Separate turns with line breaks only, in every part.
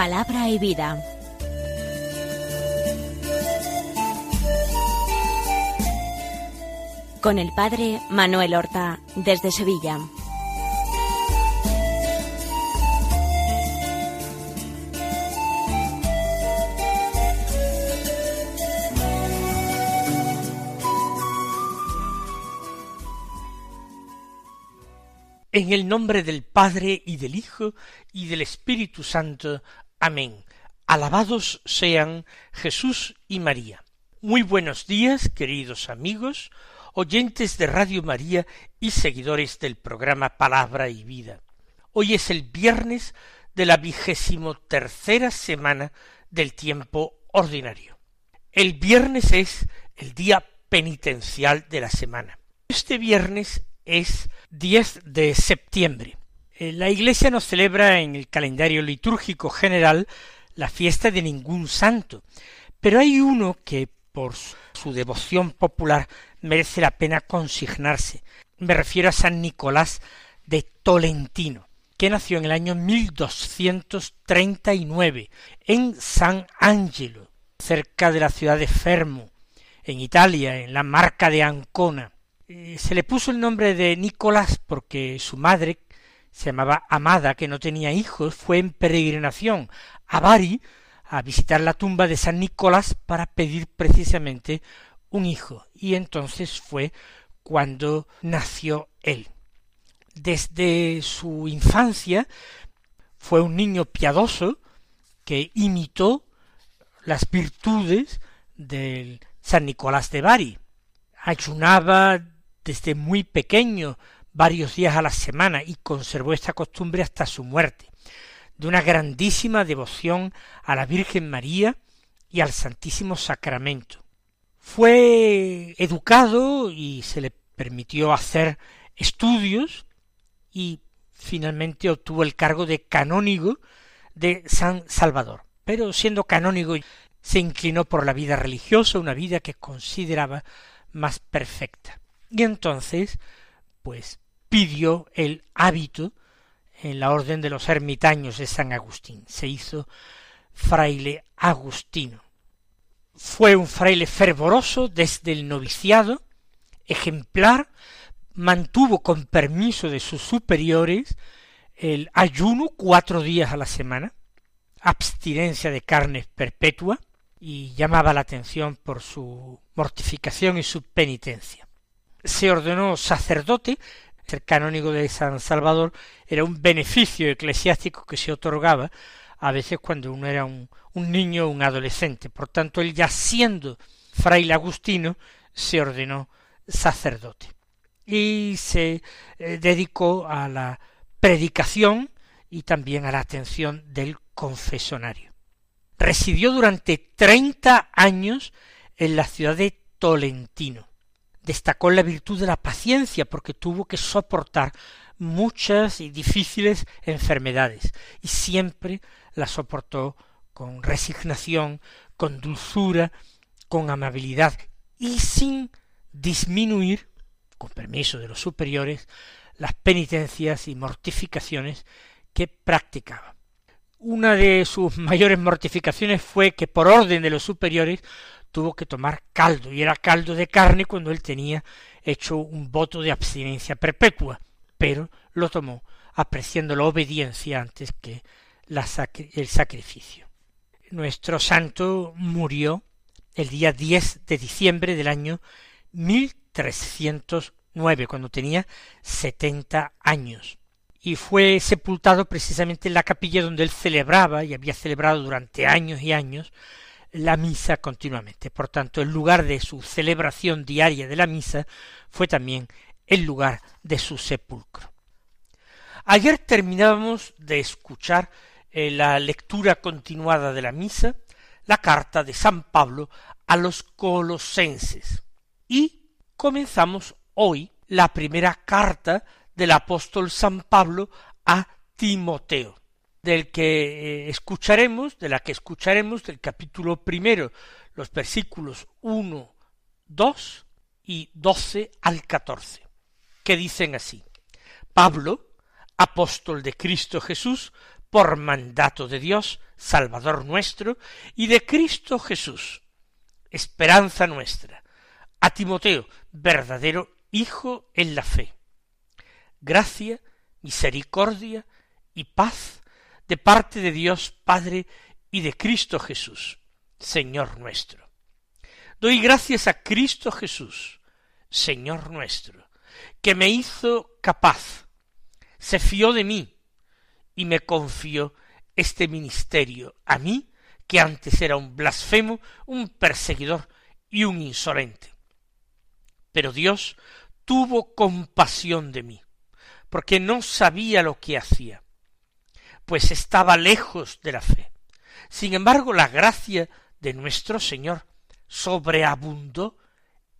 Palabra y vida. Con el padre Manuel Horta desde Sevilla.
En el nombre del Padre y del Hijo y del Espíritu Santo. Amén. Alabados sean Jesús y María. Muy buenos días, queridos amigos, oyentes de Radio María y seguidores del programa Palabra y Vida. Hoy es el viernes de la vigésimo tercera semana del tiempo ordinario. El viernes es el día penitencial de la semana. Este viernes es 10 de septiembre. Eh, la Iglesia no celebra en el calendario litúrgico general la fiesta de ningún santo, pero hay uno que por su devoción popular merece la pena consignarse. Me refiero a San Nicolás de Tolentino, que nació en el año 1239 en San Angelo, cerca de la ciudad de Fermo, en Italia, en la marca de Ancona. Eh, se le puso el nombre de Nicolás porque su madre, se llamaba Amada, que no tenía hijos, fue en peregrinación a Bari a visitar la tumba de San Nicolás para pedir precisamente un hijo. Y entonces fue cuando nació él. Desde su infancia fue un niño piadoso que imitó las virtudes del San Nicolás de Bari. Ayunaba desde muy pequeño, varios días a la semana, y conservó esta costumbre hasta su muerte, de una grandísima devoción a la Virgen María y al Santísimo Sacramento. Fue educado y se le permitió hacer estudios y finalmente obtuvo el cargo de canónigo de San Salvador. Pero siendo canónigo se inclinó por la vida religiosa, una vida que consideraba más perfecta. Y entonces, pues, pidió el hábito en la orden de los ermitaños de San Agustín. Se hizo fraile agustino. Fue un fraile fervoroso desde el noviciado, ejemplar, mantuvo con permiso de sus superiores el ayuno cuatro días a la semana, abstinencia de carnes perpetua, y llamaba la atención por su mortificación y su penitencia se ordenó sacerdote, ser canónigo de San Salvador era un beneficio eclesiástico que se otorgaba a veces cuando uno era un, niño o un adolescente. Por tanto, él ya siendo fraile agustino, se ordenó sacerdote. Y se eh, dedicó a la predicación y también a la atención del confesonario. Residió durante treinta años en la ciudad de Tolentino destacó la virtud de la paciencia porque tuvo que soportar muchas y difíciles enfermedades y siempre la soportó con resignación, con dulzura, con amabilidad y sin disminuir, con permiso de los superiores, las penitencias y mortificaciones que practicaba. Una de sus mayores mortificaciones fue que por orden de los superiores tuvo que tomar caldo, y era caldo de carne cuando él tenía hecho un voto de abstinencia perpetua, pero lo tomó apreciando la obediencia antes que el sacrificio. Nuestro santo murió el día 10 de diciembre del año 1309, cuando tenía setenta años, y fue sepultado precisamente en la capilla donde él celebraba, y había celebrado durante años y años, la misa continuamente. Por tanto, el lugar de su celebración diaria de la misa fue también el lugar de su sepulcro. Ayer terminábamos de escuchar eh, la lectura continuada de la misa, la carta de San Pablo a los colosenses. Y comenzamos hoy la primera carta del apóstol San Pablo a Timoteo del que eh, escucharemos, de la que escucharemos del capítulo primero, los versículos uno, dos y doce al catorce, que dicen así Pablo, apóstol de Cristo Jesús, por mandato de Dios, Salvador nuestro, y de Cristo Jesús, esperanza nuestra, a Timoteo, verdadero Hijo en la fe. Gracia, misericordia y paz de parte de Dios Padre y de Cristo Jesús, Señor nuestro. Doy gracias a Cristo Jesús, Señor nuestro, que me hizo capaz, se fió de mí y me confió este ministerio a mí, que antes era un blasfemo, un perseguidor y un insolente. Pero Dios tuvo compasión de mí, porque no sabía lo que hacía, pues estaba lejos de la fe. Sin embargo, la gracia de nuestro Señor sobreabundó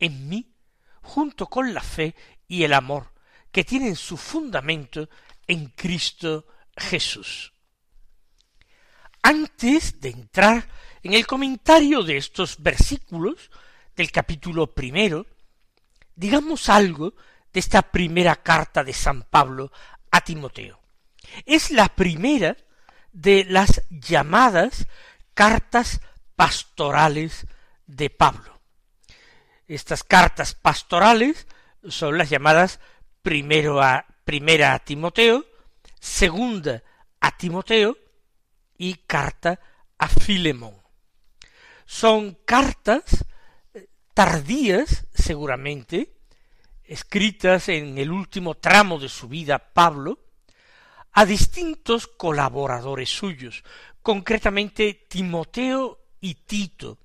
en mí junto con la fe y el amor que tienen su fundamento en Cristo Jesús. Antes de entrar en el comentario de estos versículos del capítulo primero, digamos algo de esta primera carta de San Pablo a Timoteo. Es la primera de las llamadas cartas pastorales de Pablo. Estas cartas pastorales son las llamadas primero a, primera a Timoteo, segunda a Timoteo y carta a Filemón. Son cartas eh, tardías, seguramente, escritas en el último tramo de su vida Pablo, a distintos colaboradores suyos, concretamente Timoteo y Tito.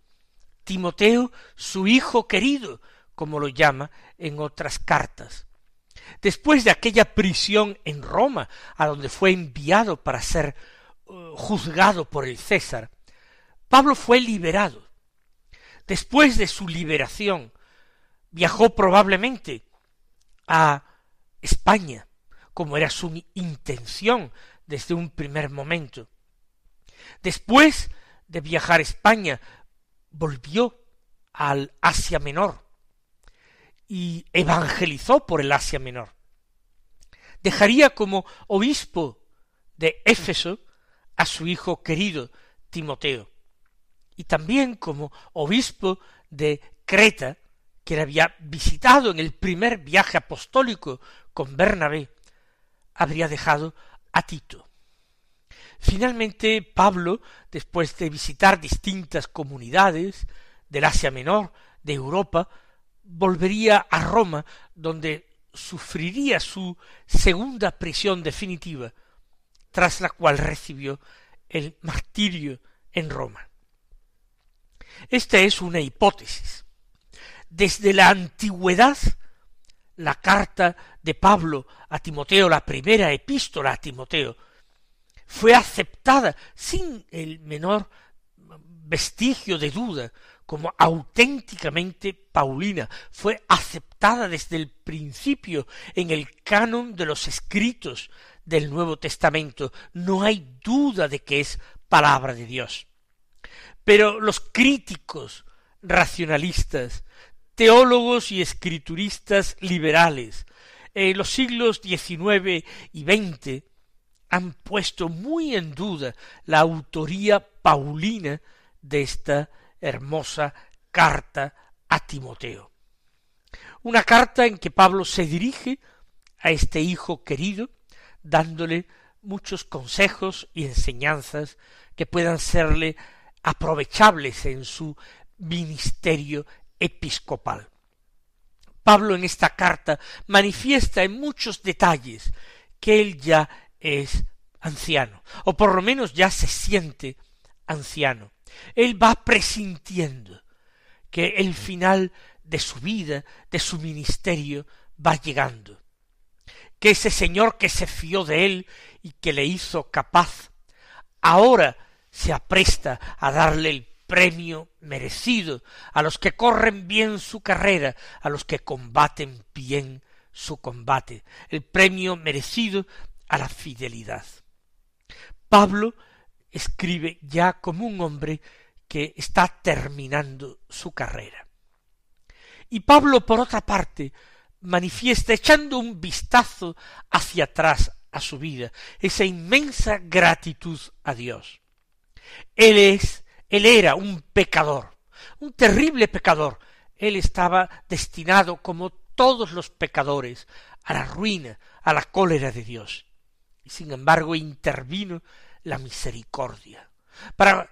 Timoteo, su hijo querido, como lo llama en otras cartas. Después de aquella prisión en Roma, a donde fue enviado para ser uh, juzgado por el César, Pablo fue liberado. Después de su liberación, viajó probablemente a España, como era su intención desde un primer momento. Después de viajar a España, volvió al Asia Menor, y evangelizó por el Asia Menor. Dejaría como obispo de Éfeso a su hijo querido Timoteo, y también como obispo de Creta, que había visitado en el primer viaje apostólico con Bernabé, habría dejado a Tito. Finalmente, Pablo, después de visitar distintas comunidades del Asia Menor, de Europa, volvería a Roma, donde sufriría su segunda prisión definitiva, tras la cual recibió el martirio en Roma. Esta es una hipótesis. Desde la antigüedad, la carta de Pablo a Timoteo, la primera epístola a Timoteo, fue aceptada sin el menor vestigio de duda como auténticamente paulina, fue aceptada desde el principio en el canon de los escritos del Nuevo Testamento. No hay duda de que es palabra de Dios. Pero los críticos racionalistas, teólogos y escrituristas liberales, en los siglos XIX y XX, han puesto muy en duda la autoría paulina de esta hermosa carta a Timoteo. Una carta en que Pablo se dirige a este hijo querido, dándole muchos consejos y enseñanzas que puedan serle aprovechables en su ministerio episcopal. Pablo en esta carta manifiesta en muchos detalles que él ya es anciano, o por lo menos ya se siente anciano, él va presintiendo que el final de su vida, de su ministerio, va llegando, que ese Señor que se fió de él y que le hizo capaz, ahora se apresta a darle el premio merecido a los que corren bien su carrera, a los que combaten bien su combate, el premio merecido a la fidelidad. Pablo escribe ya como un hombre que está terminando su carrera. Y Pablo, por otra parte, manifiesta echando un vistazo hacia atrás a su vida, esa inmensa gratitud a Dios. Él es, él era un pecador, un terrible pecador. Él estaba destinado, como todos los pecadores, a la ruina, a la cólera de Dios. Y sin embargo intervino la misericordia para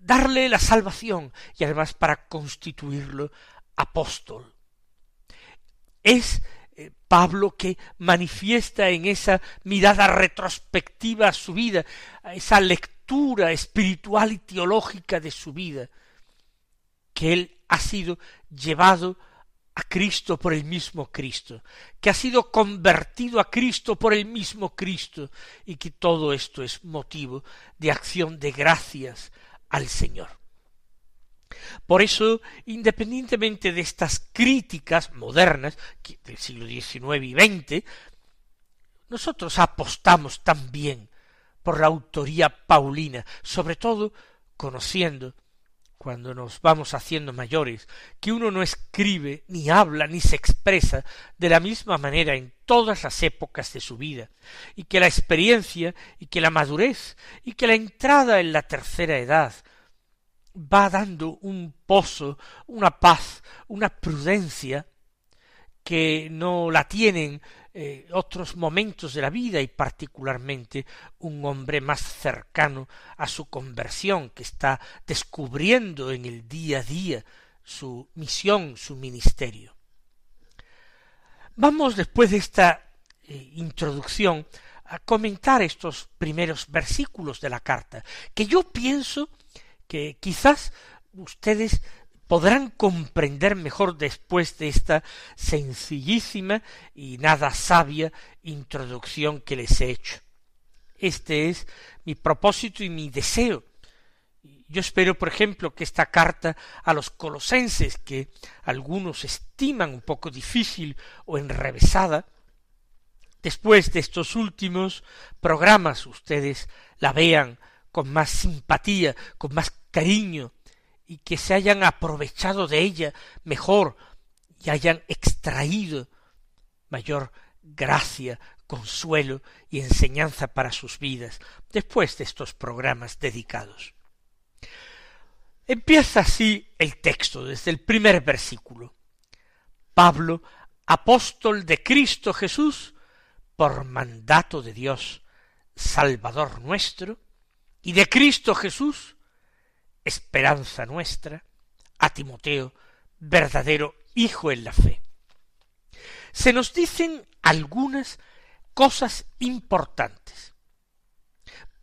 darle la salvación y además para constituirlo apóstol. Es eh, Pablo que manifiesta en esa mirada retrospectiva a su vida, a esa espiritual y teológica de su vida, que él ha sido llevado a Cristo por el mismo Cristo, que ha sido convertido a Cristo por el mismo Cristo, y que todo esto es motivo de acción de gracias al Señor. Por eso, independientemente de estas críticas modernas del siglo XIX y XX, nosotros apostamos también por la autoría paulina, sobre todo conociendo, cuando nos vamos haciendo mayores, que uno no escribe, ni habla, ni se expresa de la misma manera en todas las épocas de su vida, y que la experiencia, y que la madurez, y que la entrada en la tercera edad, va dando un pozo, una paz, una prudencia que no la tienen eh, otros momentos de la vida y particularmente un hombre más cercano a su conversión que está descubriendo en el día a día su misión, su ministerio. Vamos después de esta eh, introducción a comentar estos primeros versículos de la carta, que yo pienso que quizás ustedes podrán comprender mejor después de esta sencillísima y nada sabia introducción que les he hecho. Este es mi propósito y mi deseo. Yo espero, por ejemplo, que esta carta a los colosenses, que algunos estiman un poco difícil o enrevesada, después de estos últimos programas ustedes la vean con más simpatía, con más cariño, y que se hayan aprovechado de ella mejor y hayan extraído mayor gracia, consuelo y enseñanza para sus vidas después de estos programas dedicados. Empieza así el texto desde el primer versículo. Pablo, apóstol de Cristo Jesús, por mandato de Dios, Salvador nuestro, y de Cristo Jesús, esperanza nuestra, a Timoteo, verdadero hijo en la fe. Se nos dicen algunas cosas importantes.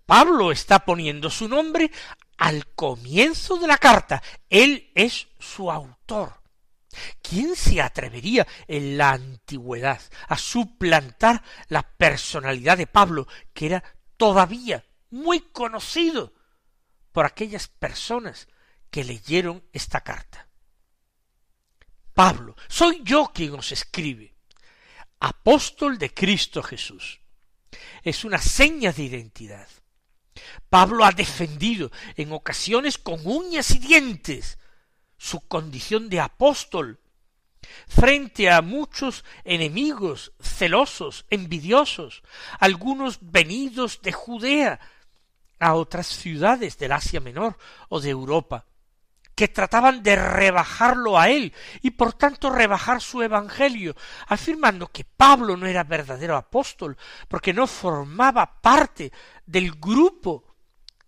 Pablo está poniendo su nombre al comienzo de la carta. Él es su autor. ¿Quién se atrevería en la antigüedad a suplantar la personalidad de Pablo, que era todavía muy conocido por aquellas personas que leyeron esta carta. Pablo, soy yo quien os escribe, apóstol de Cristo Jesús. Es una seña de identidad. Pablo ha defendido en ocasiones con uñas y dientes su condición de apóstol frente a muchos enemigos celosos, envidiosos, algunos venidos de Judea a otras ciudades del Asia Menor o de Europa, que trataban de rebajarlo a él y por tanto rebajar su evangelio, afirmando que Pablo no era verdadero apóstol, porque no formaba parte del grupo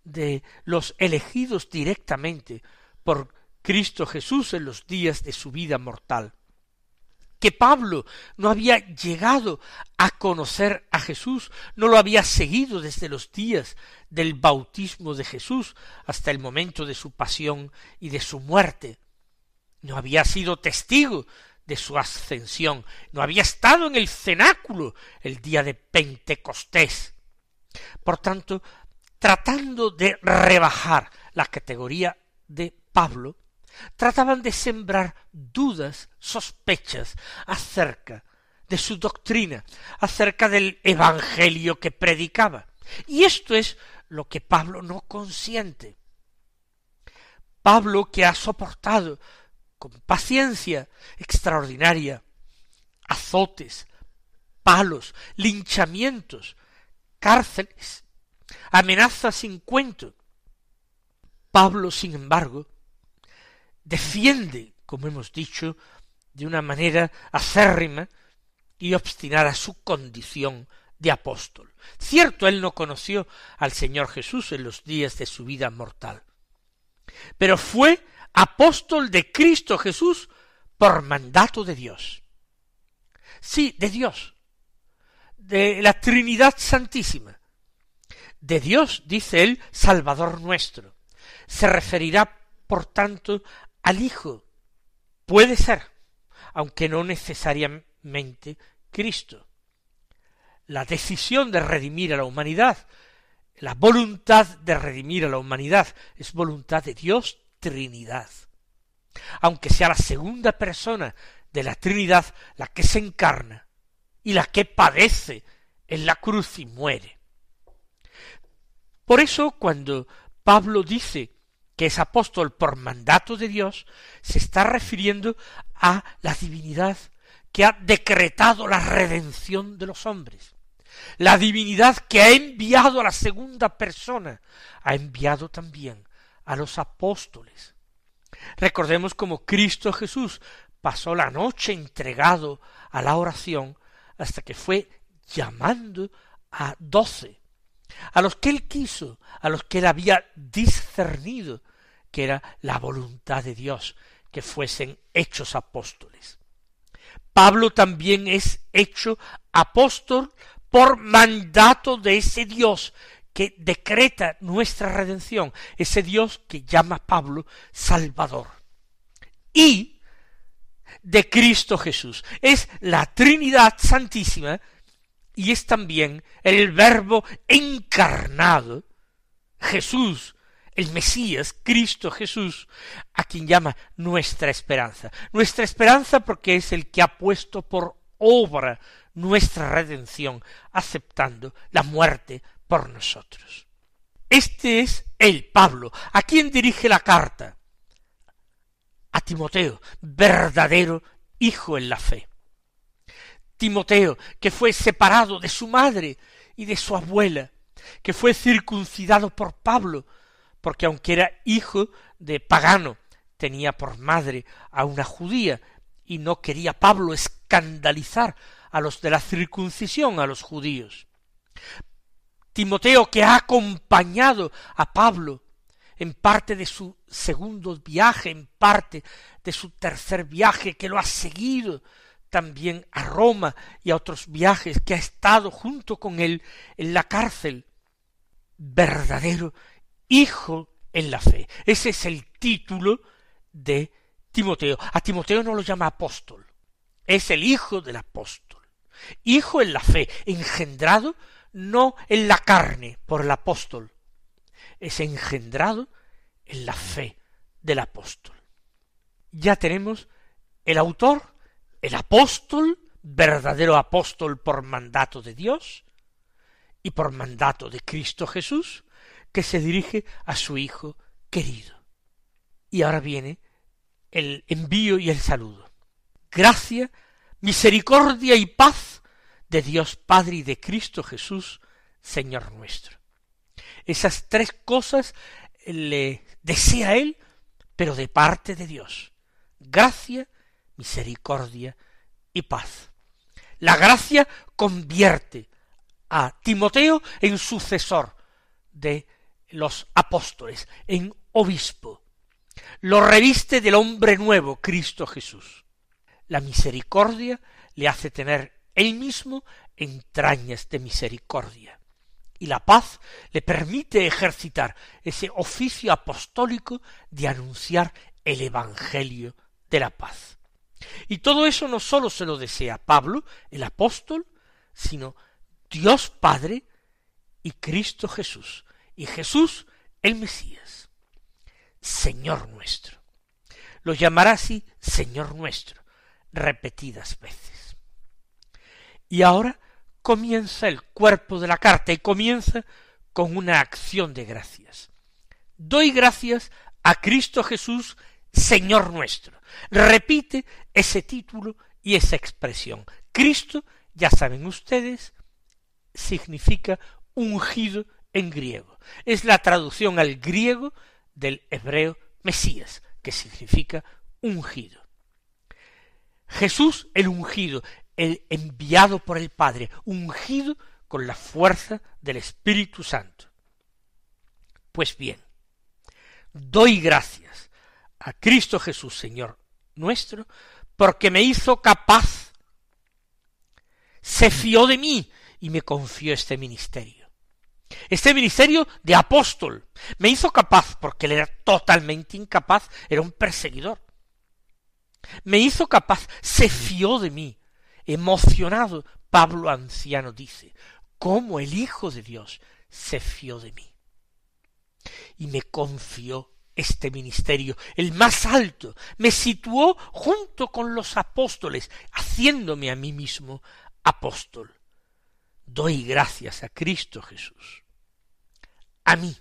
de los elegidos directamente por Cristo Jesús en los días de su vida mortal que Pablo no había llegado a conocer a Jesús, no lo había seguido desde los días del bautismo de Jesús hasta el momento de su pasión y de su muerte, no había sido testigo de su ascensión, no había estado en el cenáculo el día de Pentecostés. Por tanto, tratando de rebajar la categoría de Pablo, trataban de sembrar dudas, sospechas acerca de su doctrina, acerca del Evangelio que predicaba. Y esto es lo que Pablo no consiente. Pablo que ha soportado con paciencia extraordinaria azotes, palos, linchamientos, cárceles, amenazas sin cuento. Pablo, sin embargo, defiende, como hemos dicho, de una manera acérrima y obstinada su condición de apóstol. Cierto, él no conoció al Señor Jesús en los días de su vida mortal, pero fue apóstol de Cristo Jesús por mandato de Dios. Sí, de Dios, de la Trinidad Santísima. De Dios, dice él, Salvador nuestro. Se referirá, por tanto, al Hijo. Puede ser, aunque no necesariamente Cristo. La decisión de redimir a la humanidad, la voluntad de redimir a la humanidad, es voluntad de Dios Trinidad. Aunque sea la segunda persona de la Trinidad la que se encarna y la que padece en la cruz y muere. Por eso cuando Pablo dice que es apóstol por mandato de Dios, se está refiriendo a la divinidad que ha decretado la redención de los hombres. La divinidad que ha enviado a la segunda persona, ha enviado también a los apóstoles. Recordemos como Cristo Jesús pasó la noche entregado a la oración hasta que fue llamando a doce, a los que él quiso, a los que él había discernido que era la voluntad de Dios, que fuesen hechos apóstoles. Pablo también es hecho apóstol por mandato de ese Dios que decreta nuestra redención, ese Dios que llama a Pablo Salvador. Y de Cristo Jesús. Es la Trinidad Santísima y es también el Verbo encarnado, Jesús, el Mesías, Cristo Jesús, a quien llama nuestra esperanza. Nuestra esperanza porque es el que ha puesto por obra nuestra redención, aceptando la muerte por nosotros. Este es el Pablo, a quien dirige la carta. A Timoteo, verdadero hijo en la fe. Timoteo, que fue separado de su madre y de su abuela, que fue circuncidado por Pablo, porque aunque era hijo de pagano, tenía por madre a una judía, y no quería Pablo escandalizar a los de la circuncisión, a los judíos. Timoteo, que ha acompañado a Pablo en parte de su segundo viaje, en parte de su tercer viaje, que lo ha seguido también a Roma y a otros viajes, que ha estado junto con él en la cárcel, verdadero hijo en la fe. Ese es el título de Timoteo. A Timoteo no lo llama apóstol, es el hijo del apóstol. Hijo en la fe, engendrado no en la carne por el apóstol, es engendrado en la fe del apóstol. Ya tenemos el autor, el apóstol, verdadero apóstol por mandato de Dios y por mandato de Cristo Jesús, que se dirige a su Hijo querido. Y ahora viene el envío y el saludo. Gracia, misericordia y paz de Dios Padre y de Cristo Jesús, Señor nuestro. Esas tres cosas le desea él, pero de parte de Dios. Gracia, misericordia y paz. La gracia convierte a Timoteo en sucesor de los apóstoles, en obispo. Lo reviste del hombre nuevo, Cristo Jesús. La misericordia le hace tener él mismo entrañas de misericordia. Y la paz le permite ejercitar ese oficio apostólico de anunciar el Evangelio de la paz. Y todo eso no sólo se lo desea Pablo, el apóstol, sino Dios Padre y Cristo Jesús, y Jesús el Mesías, Señor nuestro. Lo llamará así Señor nuestro repetidas veces. Y ahora comienza el cuerpo de la carta y comienza con una acción de gracias. Doy gracias a Cristo Jesús, Señor nuestro. Repite ese título y esa expresión. Cristo, ya saben ustedes, significa ungido en griego. Es la traducción al griego del hebreo Mesías, que significa ungido. Jesús el ungido, el enviado por el Padre, ungido con la fuerza del Espíritu Santo. Pues bien, doy gracias a Cristo Jesús, Señor nuestro, porque me hizo capaz, se fió de mí y me confió este ministerio. Este ministerio de apóstol me hizo capaz, porque él era totalmente incapaz, era un perseguidor. Me hizo capaz, se fió de mí. Emocionado, Pablo anciano dice, cómo el Hijo de Dios se fió de mí. Y me confió este ministerio, el más alto, me situó junto con los apóstoles, haciéndome a mí mismo apóstol. Doy gracias a Cristo Jesús. A mí,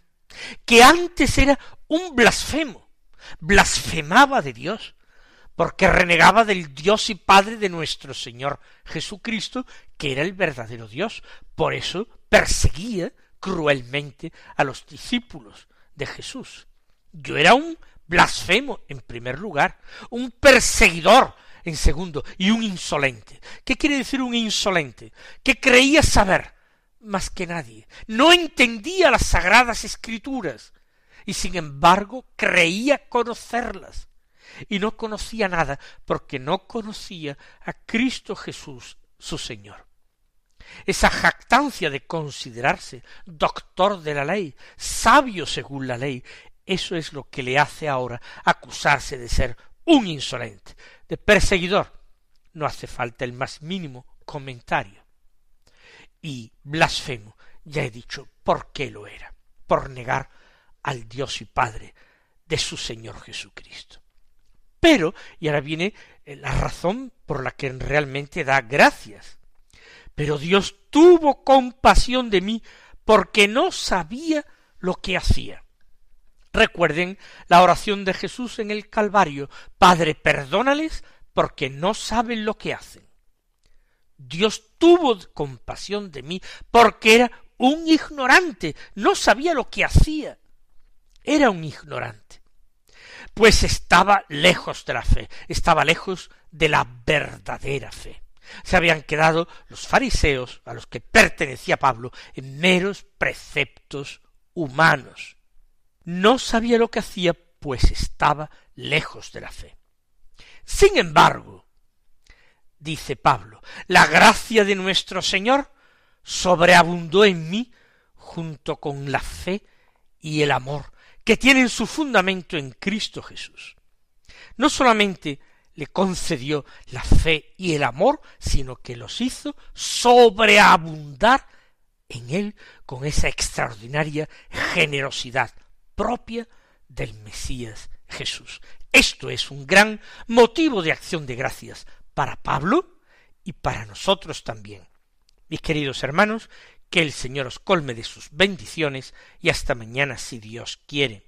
que antes era un blasfemo, blasfemaba de Dios, porque renegaba del Dios y Padre de nuestro Señor Jesucristo, que era el verdadero Dios. Por eso perseguía cruelmente a los discípulos de Jesús. Yo era un blasfemo en primer lugar, un perseguidor en segundo y un insolente. ¿Qué quiere decir un insolente? Que creía saber más que nadie, no entendía las sagradas escrituras y sin embargo creía conocerlas y no conocía nada porque no conocía a Cristo Jesús su Señor. Esa jactancia de considerarse doctor de la ley, sabio según la ley, eso es lo que le hace ahora acusarse de ser un insolente, de perseguidor. No hace falta el más mínimo comentario. Y blasfemo, ya he dicho por qué lo era, por negar al Dios y Padre de su Señor Jesucristo. Pero, y ahora viene eh, la razón por la que realmente da gracias. Pero Dios tuvo compasión de mí porque no sabía lo que hacía. Recuerden la oración de Jesús en el Calvario. Padre, perdónales porque no saben lo que hacen. Dios tuvo compasión de mí porque era un ignorante, no sabía lo que hacía. Era un ignorante pues estaba lejos de la fe, estaba lejos de la verdadera fe. Se habían quedado los fariseos, a los que pertenecía Pablo, en meros preceptos humanos. No sabía lo que hacía, pues estaba lejos de la fe. Sin embargo, dice Pablo, la gracia de nuestro Señor sobreabundó en mí junto con la fe y el amor que tienen su fundamento en Cristo Jesús. No solamente le concedió la fe y el amor, sino que los hizo sobreabundar en él con esa extraordinaria generosidad propia del Mesías Jesús. Esto es un gran motivo de acción de gracias para Pablo y para nosotros también. Mis queridos hermanos, que el Señor os colme de sus bendiciones y hasta mañana si Dios quiere.